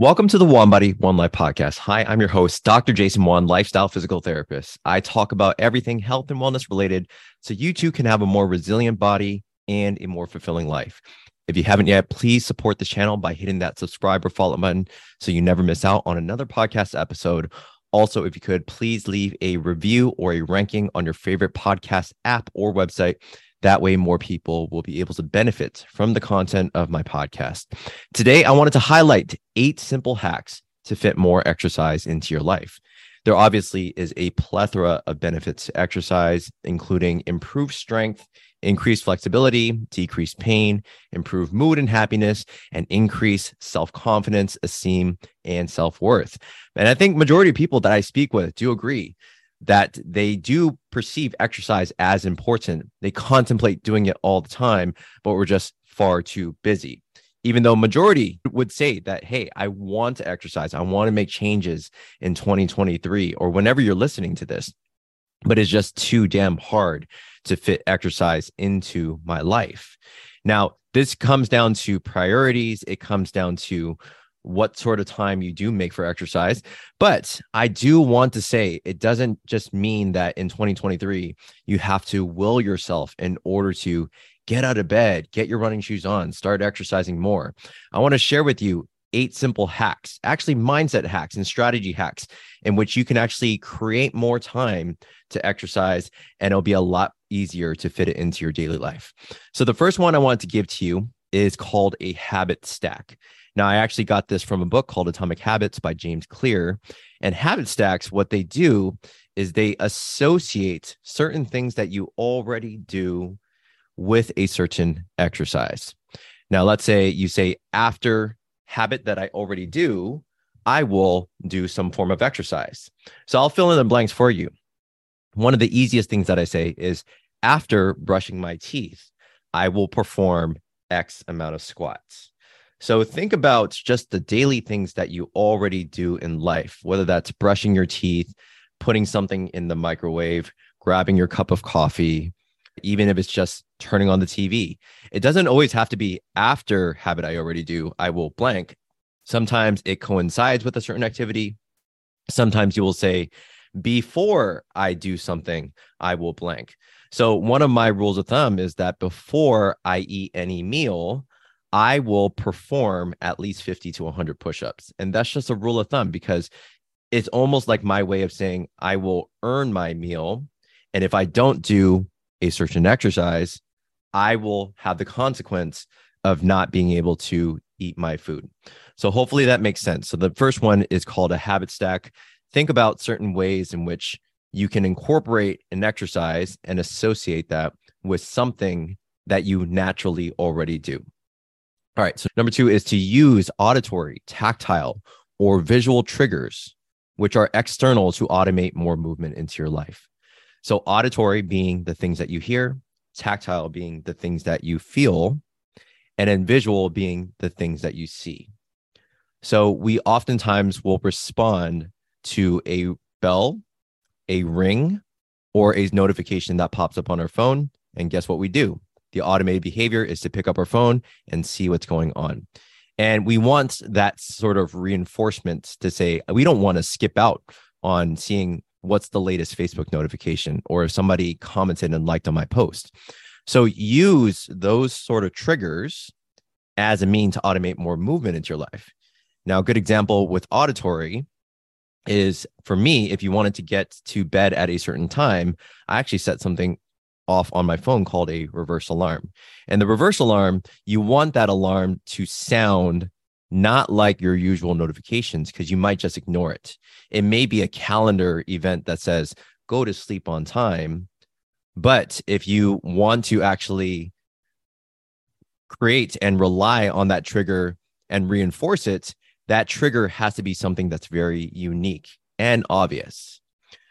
Welcome to the One Body, One Life podcast. Hi, I'm your host, Dr. Jason Wan, lifestyle physical therapist. I talk about everything health and wellness related so you too can have a more resilient body and a more fulfilling life. If you haven't yet, please support the channel by hitting that subscribe or follow button so you never miss out on another podcast episode. Also, if you could, please leave a review or a ranking on your favorite podcast app or website that way, more people will be able to benefit from the content of my podcast. Today, I wanted to highlight eight simple hacks to fit more exercise into your life. There obviously is a plethora of benefits to exercise, including improved strength, increased flexibility, decreased pain, improved mood and happiness, and increase self-confidence, esteem, and self-worth. And I think majority of people that I speak with do agree that they do perceive exercise as important. They contemplate doing it all the time, but we're just far too busy. Even though majority would say that, hey, I want to exercise, I want to make changes in 2023 or whenever you're listening to this, but it's just too damn hard to fit exercise into my life. Now, this comes down to priorities. It comes down to what sort of time you do make for exercise. But I do want to say it doesn't just mean that in 2023, you have to will yourself in order to get out of bed, get your running shoes on, start exercising more. I want to share with you eight simple hacks, actually mindset hacks and strategy hacks, in which you can actually create more time to exercise and it'll be a lot easier to fit it into your daily life. So, the first one I want to give to you is called a habit stack. Now, I actually got this from a book called Atomic Habits by James Clear. And habit stacks, what they do is they associate certain things that you already do with a certain exercise. Now, let's say you say, after habit that I already do, I will do some form of exercise. So I'll fill in the blanks for you. One of the easiest things that I say is after brushing my teeth, I will perform X amount of squats. So think about just the daily things that you already do in life, whether that's brushing your teeth, putting something in the microwave, grabbing your cup of coffee, even if it's just turning on the TV. It doesn't always have to be after habit I already do, I will blank. Sometimes it coincides with a certain activity. Sometimes you will say, before I do something, I will blank. So, one of my rules of thumb is that before I eat any meal, I will perform at least 50 to 100 push-ups. And that's just a rule of thumb because it's almost like my way of saying I will earn my meal. And if I don't do a certain exercise, I will have the consequence of not being able to eat my food. So hopefully that makes sense. So the first one is called a habit stack. Think about certain ways in which you can incorporate an exercise and associate that with something that you naturally already do. All right. So number two is to use auditory, tactile, or visual triggers, which are external to automate more movement into your life. So auditory being the things that you hear, tactile being the things that you feel, and then visual being the things that you see. So we oftentimes will respond to a bell, a ring, or a notification that pops up on our phone. And guess what we do? The automated behavior is to pick up our phone and see what's going on. And we want that sort of reinforcement to say, we don't want to skip out on seeing what's the latest Facebook notification or if somebody commented and liked on my post. So use those sort of triggers as a mean to automate more movement into your life. Now, a good example with auditory is for me, if you wanted to get to bed at a certain time, I actually set something off on my phone called a reverse alarm. And the reverse alarm, you want that alarm to sound not like your usual notifications because you might just ignore it. It may be a calendar event that says, go to sleep on time. But if you want to actually create and rely on that trigger and reinforce it, that trigger has to be something that's very unique and obvious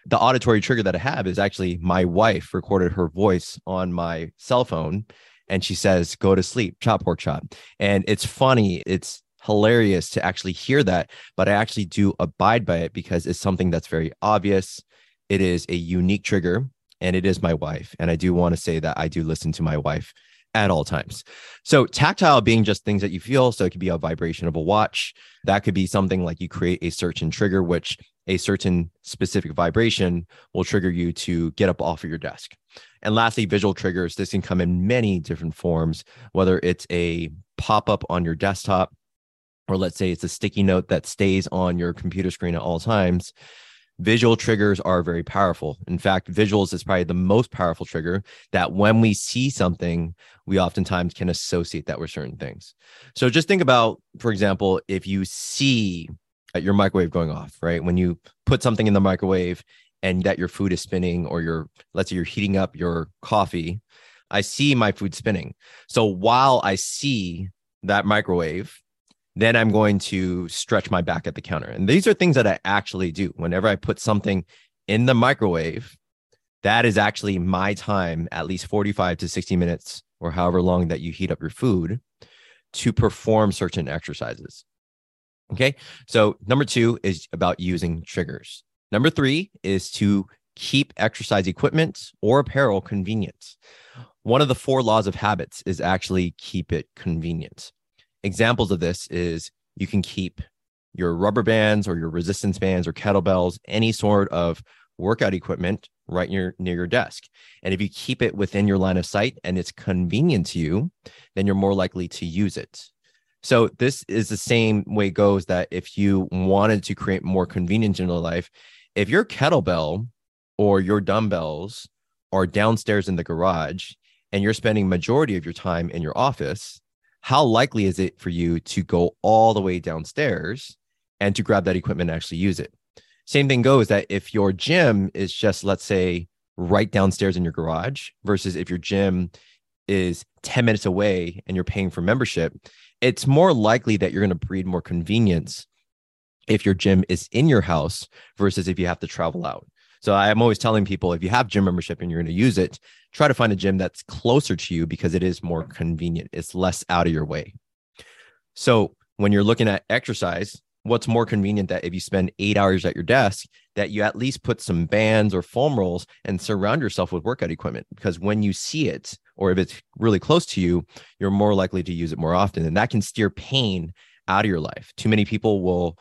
the auditory trigger that I have is actually my wife recorded her voice on my cell phone and she says, Go to sleep, chop pork chop. And it's funny, it's hilarious to actually hear that, but I actually do abide by it because it's something that's very obvious. It is a unique trigger and it is my wife. And I do want to say that I do listen to my wife at all times. So tactile being just things that you feel. So it could be a vibration of a watch. That could be something like you create a certain trigger, which a certain specific vibration will trigger you to get up off of your desk. And lastly, visual triggers. This can come in many different forms, whether it's a pop up on your desktop, or let's say it's a sticky note that stays on your computer screen at all times visual triggers are very powerful. In fact, visuals is probably the most powerful trigger that when we see something, we oftentimes can associate that with certain things. So just think about, for example, if you see uh, your microwave going off, right? When you put something in the microwave and that your food is spinning, or you're, let's say you're heating up your coffee, I see my food spinning. So while I see that microwave, then I'm going to stretch my back at the counter. And these are things that I actually do. Whenever I put something in the microwave, that is actually my time, at least 45 to 60 minutes or however long that you heat up your food to perform certain exercises. Okay. So, number two is about using triggers. Number three is to keep exercise equipment or apparel convenient. One of the four laws of habits is actually keep it convenient examples of this is you can keep your rubber bands or your resistance bands or kettlebells, any sort of workout equipment right near near your desk. And if you keep it within your line of sight and it's convenient to you, then you're more likely to use it. So this is the same way it goes that if you wanted to create more convenience in your life, if your kettlebell or your dumbbells are downstairs in the garage and you're spending majority of your time in your office, how likely is it for you to go all the way downstairs and to grab that equipment and actually use it? Same thing goes that if your gym is just, let's say, right downstairs in your garage versus if your gym is 10 minutes away and you're paying for membership, it's more likely that you're going to breed more convenience if your gym is in your house versus if you have to travel out. So I'm always telling people if you have gym membership and you're going to use it, try to find a gym that's closer to you because it is more convenient. It's less out of your way. So when you're looking at exercise, what's more convenient that if you spend eight hours at your desk, that you at least put some bands or foam rolls and surround yourself with workout equipment because when you see it or if it's really close to you, you're more likely to use it more often. And that can steer pain out of your life. Too many people will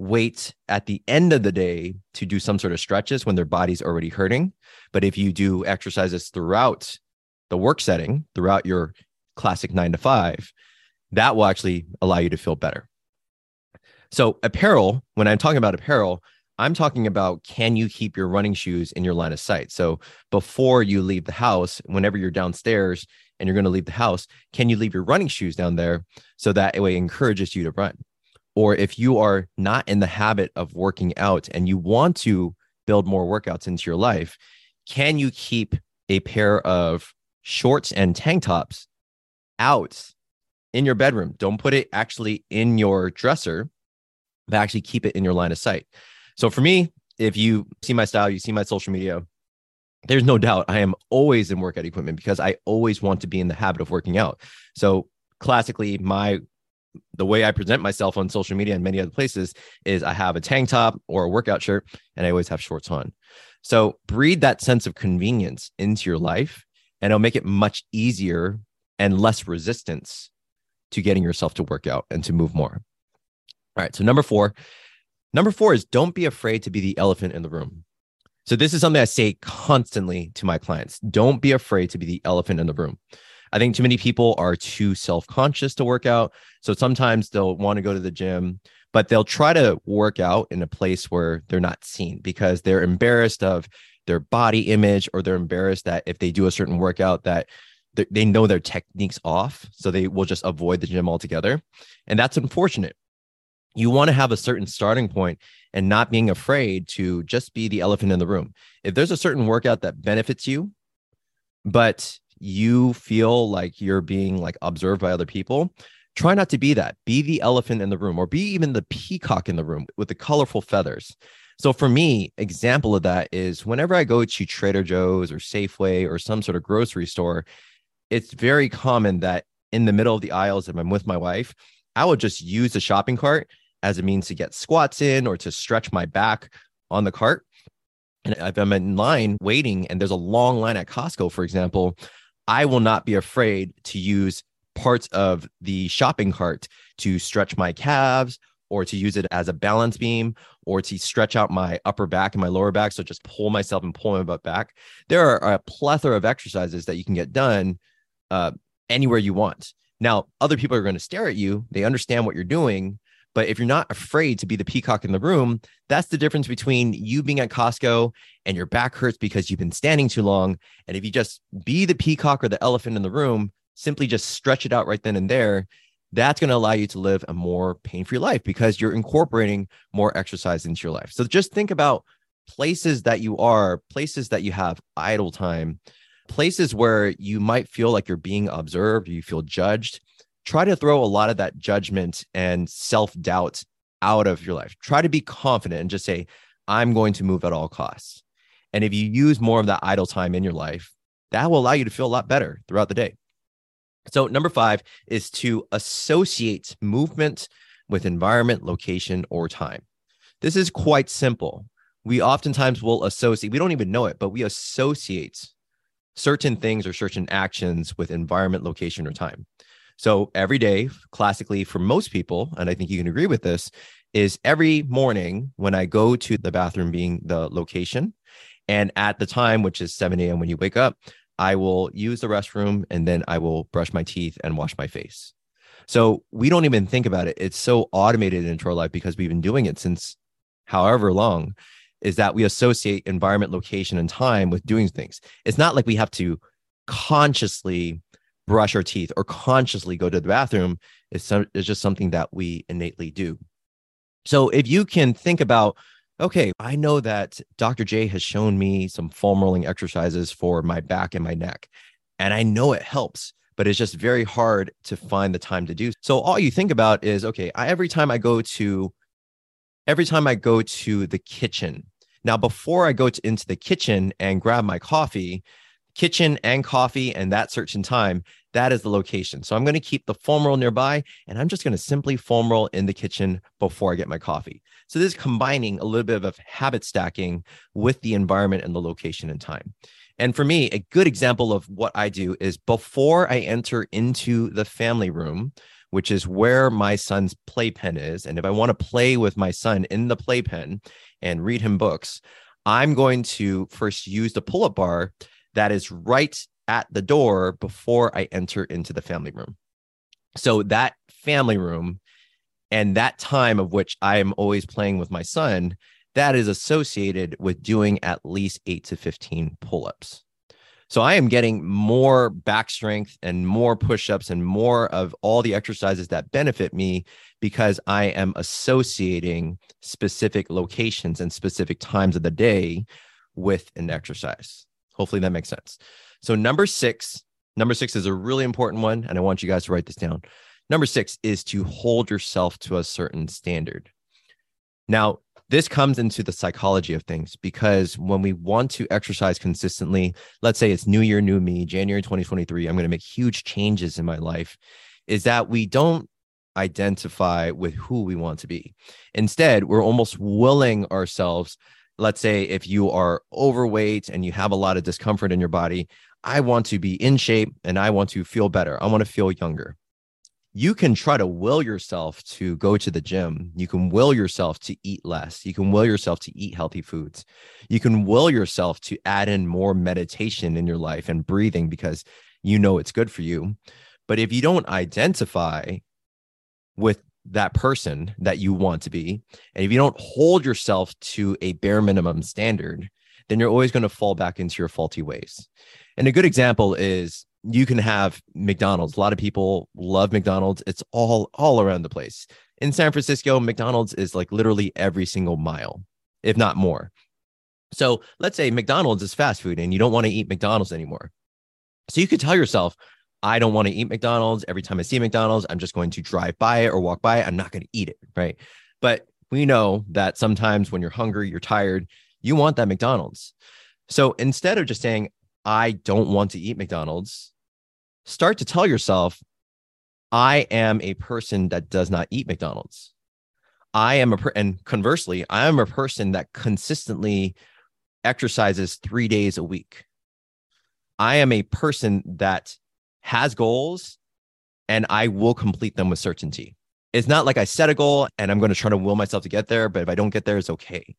wait at the end of the day to do some sort of stretches when their body's already hurting. But if you do exercises throughout the work setting, throughout your classic nine to five, that will actually allow you to feel better. So, apparel, when I'm talking about apparel, I'm talking about can you keep your running shoes in your line of sight? So, before you leave the house, whenever you're downstairs and you're going to leave the house, can you leave your running shoes down there so that way encourages you to run? Or if you are not in the habit of working out and you want to build more workouts into your life, can you keep a pair of shorts and tank tops out in your bedroom? Don't put it actually in your dresser, but actually keep it in your line of sight. So for me, if you see my style, you see my social media, there's no doubt I am always in workout equipment because I always want to be in the habit of working out. So classically, my the way I present myself on social media and many other places is I have a tank top or a workout shirt and I always have shorts on. So breed that sense of convenience into your life and it'll make it much easier and less resistance to getting yourself to work out and to move more. All right. So number four, number four is don't be afraid to be the elephant in the room. So this is something I say constantly to my clients. Don't be afraid to be the elephant in the room. I think too many people are too self conscious to work out. So sometimes they'll want to go to the gym, but they'll try to work out in a place where they're not seen because they're embarrassed of their body image or they're embarrassed that if they do a certain workout that they know their techniques off so they will just avoid the gym altogether. And that's unfortunate. You want to have a certain starting point and not being afraid to just be the elephant in the room. If there's a certain workout that benefits you but you feel like you're being like observed by other people try not to be that. Be the elephant in the room or be even the peacock in the room with the colorful feathers. So for me example of that is whenever i go to trader joe's or safeway or some sort of grocery store it's very common that in the middle of the aisles if i'm with my wife i will just use the shopping cart as a means to get squats in or to stretch my back on the cart. And if i'm in line waiting and there's a long line at costco for example I will not be afraid to use parts of the shopping cart to stretch my calves or to use it as a balance beam or to stretch out my upper back and my lower back. So just pull myself and pull my butt back. There are a plethora of exercises that you can get done uh, anywhere you want. Now, other people are going to stare at you. They understand what you're doing. But if you're not afraid to be the peacock in the room, that's the difference between you being at Costco and your back hurts because you've been standing too long. And if you just be the peacock or the elephant in the room, simply just stretch it out right then and there, that's going to allow you to live a more pain free life because you're incorporating more exercise into your life. So just think about places that you are, places that you have idle time, places where you might feel like you're being observed, you feel judged. Try to throw a lot of that judgment and self doubt out of your life. Try to be confident and just say, I'm going to move at all costs. And if you use more of that idle time in your life, that will allow you to feel a lot better throughout the day. So, number five is to associate movement with environment, location, or time. This is quite simple. We oftentimes will associate, we don't even know it, but we associate certain things or certain actions with environment, location, or time. So, every day, classically for most people, and I think you can agree with this, is every morning when I go to the bathroom, being the location, and at the time, which is 7 a.m. when you wake up, I will use the restroom and then I will brush my teeth and wash my face. So we don't even think about it. It's so automated into our life because we've been doing it since however long, is that we associate environment, location, and time with doing things. It's not like we have to consciously brush our teeth or consciously go to the bathroom. is, some, it's just something that we innately do. So if you can think about okay, I know that Dr. J has shown me some foam rolling exercises for my back and my neck, and I know it helps, but it's just very hard to find the time to do. So all you think about is, okay, I, every time I go to, every time I go to the kitchen. Now, before I go to, into the kitchen and grab my coffee, kitchen and coffee and that certain time, that is the location. So I'm going to keep the foam roll nearby and I'm just going to simply foam roll in the kitchen before I get my coffee. So this is combining a little bit of habit stacking with the environment and the location and time. And for me, a good example of what I do is before I enter into the family room, which is where my son's playpen is. And if I want to play with my son in the playpen and read him books, I'm going to first use the pull up bar that is right at the door before I enter into the family room. So that family room and that time of which I am always playing with my son, that is associated with doing at least eight to 15 pull ups. So I am getting more back strength and more push ups and more of all the exercises that benefit me because I am associating specific locations and specific times of the day with an exercise. Hopefully that makes sense. So, number six, number six is a really important one. And I want you guys to write this down. Number six is to hold yourself to a certain standard. Now, this comes into the psychology of things because when we want to exercise consistently, let's say it's New Year, New Me, January 2023, I'm going to make huge changes in my life, is that we don't identify with who we want to be. Instead, we're almost willing ourselves. Let's say if you are overweight and you have a lot of discomfort in your body, I want to be in shape and I want to feel better. I want to feel younger. You can try to will yourself to go to the gym. You can will yourself to eat less. You can will yourself to eat healthy foods. You can will yourself to add in more meditation in your life and breathing because you know it's good for you. But if you don't identify with that person that you want to be, and if you don't hold yourself to a bare minimum standard, then you're always going to fall back into your faulty ways. And a good example is you can have McDonald's. A lot of people love McDonald's. It's all all around the place. In San Francisco, McDonald's is like literally every single mile, if not more. So let's say McDonald's is fast food and you don't want to eat McDonald's anymore. So you could tell yourself, I don't want to eat McDonald's. Every time I see McDonald's, I'm just going to drive by it or walk by it. I'm not going to eat it. Right. But we know that sometimes when you're hungry, you're tired, you want that McDonald's. So instead of just saying, I don't want to eat McDonald's, start to tell yourself, I am a person that does not eat McDonald's. I am a, per- and conversely, I am a person that consistently exercises three days a week. I am a person that has goals and I will complete them with certainty. It's not like I set a goal and I'm going to try to will myself to get there, but if I don't get there, it's okay.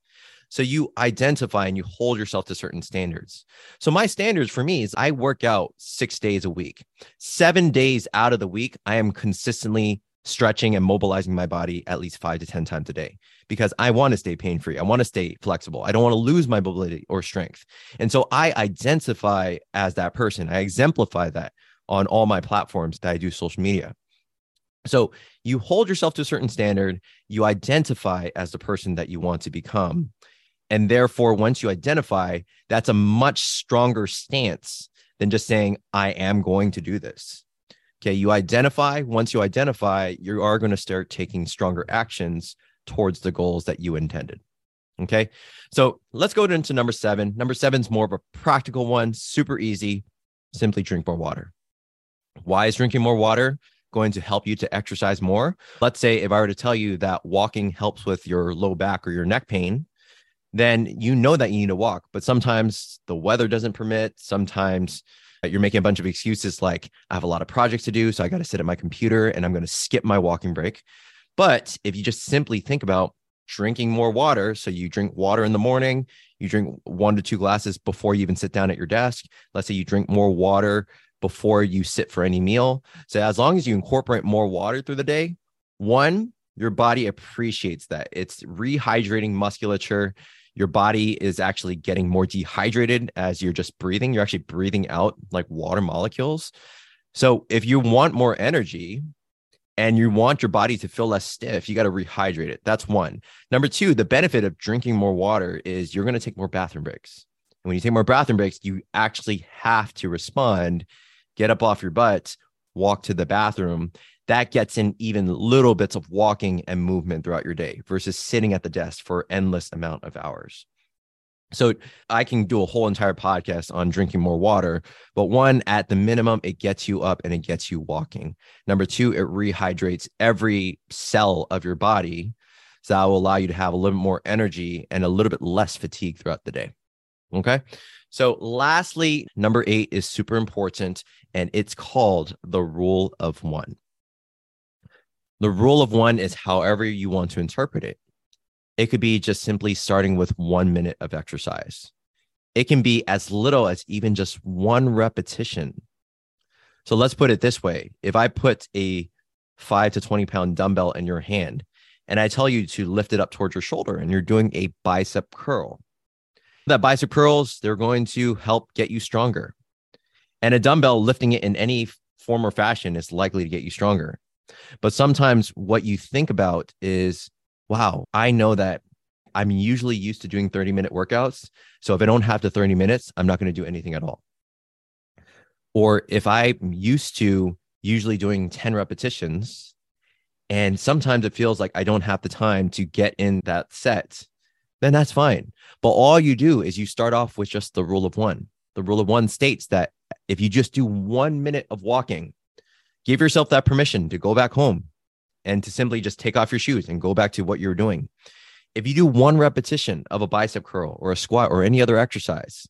So you identify and you hold yourself to certain standards. So my standards for me is I work out six days a week. Seven days out of the week, I am consistently stretching and mobilizing my body at least five to 10 times a day because I want to stay pain free. I want to stay flexible. I don't want to lose my mobility or strength. And so I identify as that person. I exemplify that on all my platforms that I do social media. So you hold yourself to a certain standard, you identify as the person that you want to become. And therefore, once you identify, that's a much stronger stance than just saying, I am going to do this. Okay. You identify, once you identify, you are going to start taking stronger actions towards the goals that you intended. Okay. So let's go into number seven. Number seven is more of a practical one, super easy. Simply drink more water. Why is drinking more water going to help you to exercise more? Let's say if I were to tell you that walking helps with your low back or your neck pain, then you know that you need to walk. But sometimes the weather doesn't permit. Sometimes you're making a bunch of excuses like, I have a lot of projects to do. So I got to sit at my computer and I'm going to skip my walking break. But if you just simply think about drinking more water, so you drink water in the morning, you drink one to two glasses before you even sit down at your desk. Let's say you drink more water before you sit for any meal. So as long as you incorporate more water through the day, one, your body appreciates that. It's rehydrating musculature your body is actually getting more dehydrated as you're just breathing. You're actually breathing out like water molecules. So if you want more energy and you want your body to feel less stiff, you got to rehydrate it. That's one. Number two, the benefit of drinking more water is you're going to take more bathroom breaks. And when you take more bathroom breaks, you actually have to respond, get up off your butt, walk to the bathroom that gets in even little bits of walking and movement throughout your day versus sitting at the desk for endless amount of hours. So I can do a whole entire podcast on drinking more water, but one at the minimum it gets you up and it gets you walking. Number 2 it rehydrates every cell of your body so that will allow you to have a little bit more energy and a little bit less fatigue throughout the day. Okay? So lastly, number 8 is super important and it's called the rule of 1. The rule of one is however you want to interpret it. It could be just simply starting with one minute of exercise. It can be as little as even just one repetition. So let's put it this way if I put a five to 20 pound dumbbell in your hand and I tell you to lift it up towards your shoulder and you're doing a bicep curl, that bicep curls, they're going to help get you stronger. And a dumbbell lifting it in any form or fashion is likely to get you stronger. But sometimes what you think about is, wow, I know that I'm usually used to doing 30 minute workouts. So if I don't have the 30 minutes, I'm not going to do anything at all. Or if I'm used to usually doing 10 repetitions, and sometimes it feels like I don't have the time to get in that set, then that's fine. But all you do is you start off with just the rule of one. The rule of one states that if you just do one minute of walking, give yourself that permission to go back home and to simply just take off your shoes and go back to what you're doing. If you do one repetition of a bicep curl or a squat or any other exercise,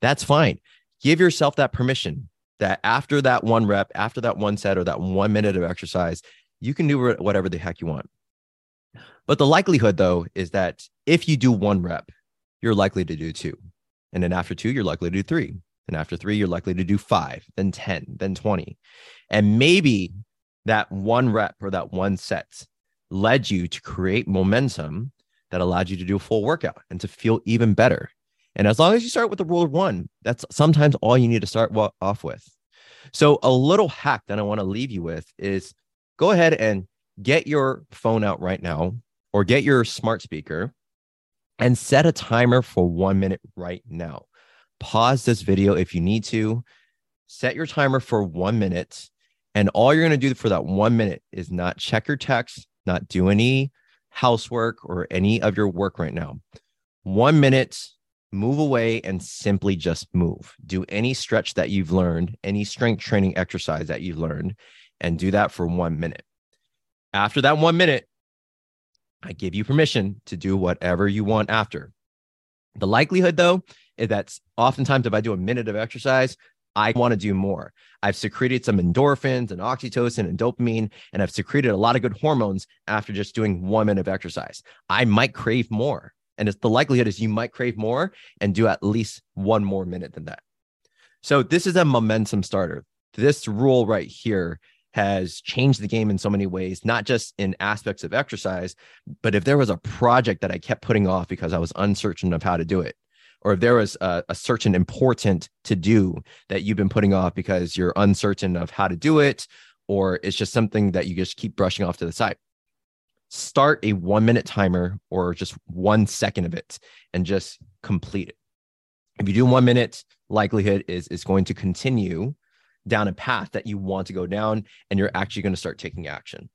that's fine. Give yourself that permission that after that one rep, after that one set or that one minute of exercise, you can do whatever the heck you want. But the likelihood, though, is that if you do one rep, you're likely to do two. And then after two, you're likely to do three. And after three, you're likely to do five, then 10, then 20. And maybe that one rep or that one set led you to create momentum that allowed you to do a full workout and to feel even better. And as long as you start with the rule of one, that's sometimes all you need to start off with. So, a little hack that I want to leave you with is go ahead and get your phone out right now or get your smart speaker and set a timer for one minute right now pause this video if you need to, set your timer for one minute. And all you're going to do for that one minute is not check your text, not do any housework or any of your work right now. One minute, move away and simply just move. Do any stretch that you've learned, any strength training exercise that you've learned, and do that for one minute. After that one minute, I give you permission to do whatever you want after. The likelihood, though, Eh, is that oftentimes if I do a minute of exercise, I want to do more. I've secreted some endorphins and oxytocin and dopamine, and I've secreted a lot of good hormones after just doing one minute of exercise. I might crave more. And it's the likelihood is you might crave more and do at least one more minute than that. So this is a momentum starter. This rule right here has changed the game in so many ways, not just in aspects of exercise, but if there was a project that I kept putting off because I was uncertain of how to do it, or if there was a, a certain important to do that you've been putting off because you're uncertain of how to do it, or it's just something that you just keep brushing off to the side. Start a one minute timer or just one second of it and just complete it. If you do one minute, likelihood is it's going to continue down a path that you want to go down and you're actually going to start taking action.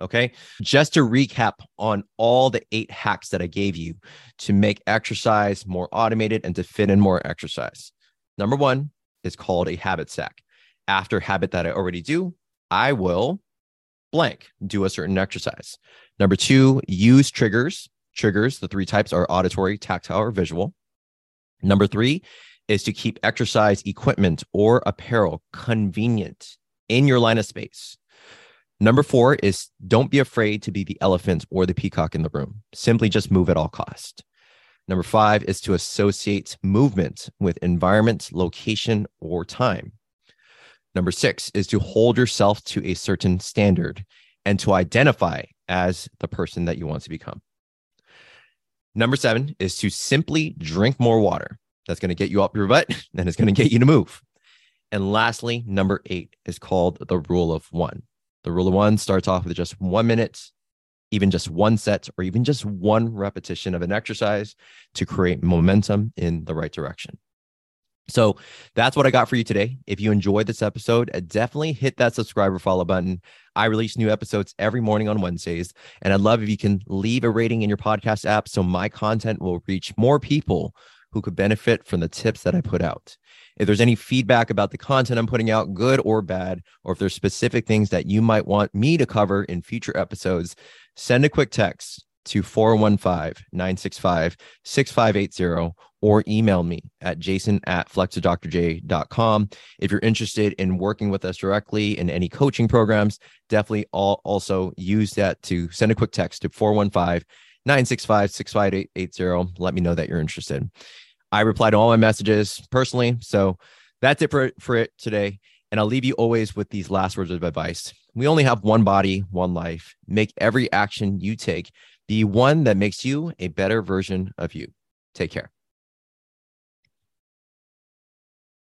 Okay. Just to recap on all the eight hacks that I gave you to make exercise more automated and to fit in more exercise. Number one is called a habit stack. After habit that I already do, I will blank do a certain exercise. Number two, use triggers. Triggers, the three types are auditory, tactile, or visual. Number three is to keep exercise equipment or apparel convenient in your line of space. Number four is don't be afraid to be the elephant or the peacock in the room. Simply just move at all cost. Number five is to associate movement with environment, location, or time. Number six is to hold yourself to a certain standard and to identify as the person that you want to become. Number seven is to simply drink more water. That's going to get you up your butt and it's going to get you to move. And lastly, number eight is called the rule of one. The rule of one starts off with just one minute, even just one set, or even just one repetition of an exercise to create momentum in the right direction. So that's what I got for you today. If you enjoyed this episode, definitely hit that subscribe or follow button. I release new episodes every morning on Wednesdays, and I'd love if you can leave a rating in your podcast app so my content will reach more people who could benefit from the tips that I put out. If there's any feedback about the content I'm putting out, good or bad, or if there's specific things that you might want me to cover in future episodes, send a quick text to 415 965 6580 or email me at jason at flexodrj.com. If you're interested in working with us directly in any coaching programs, definitely all, also use that to send a quick text to 415 965 6580. Let me know that you're interested. I reply to all my messages personally. So that's it for, for it today. And I'll leave you always with these last words of advice. We only have one body, one life. Make every action you take be one that makes you a better version of you. Take care.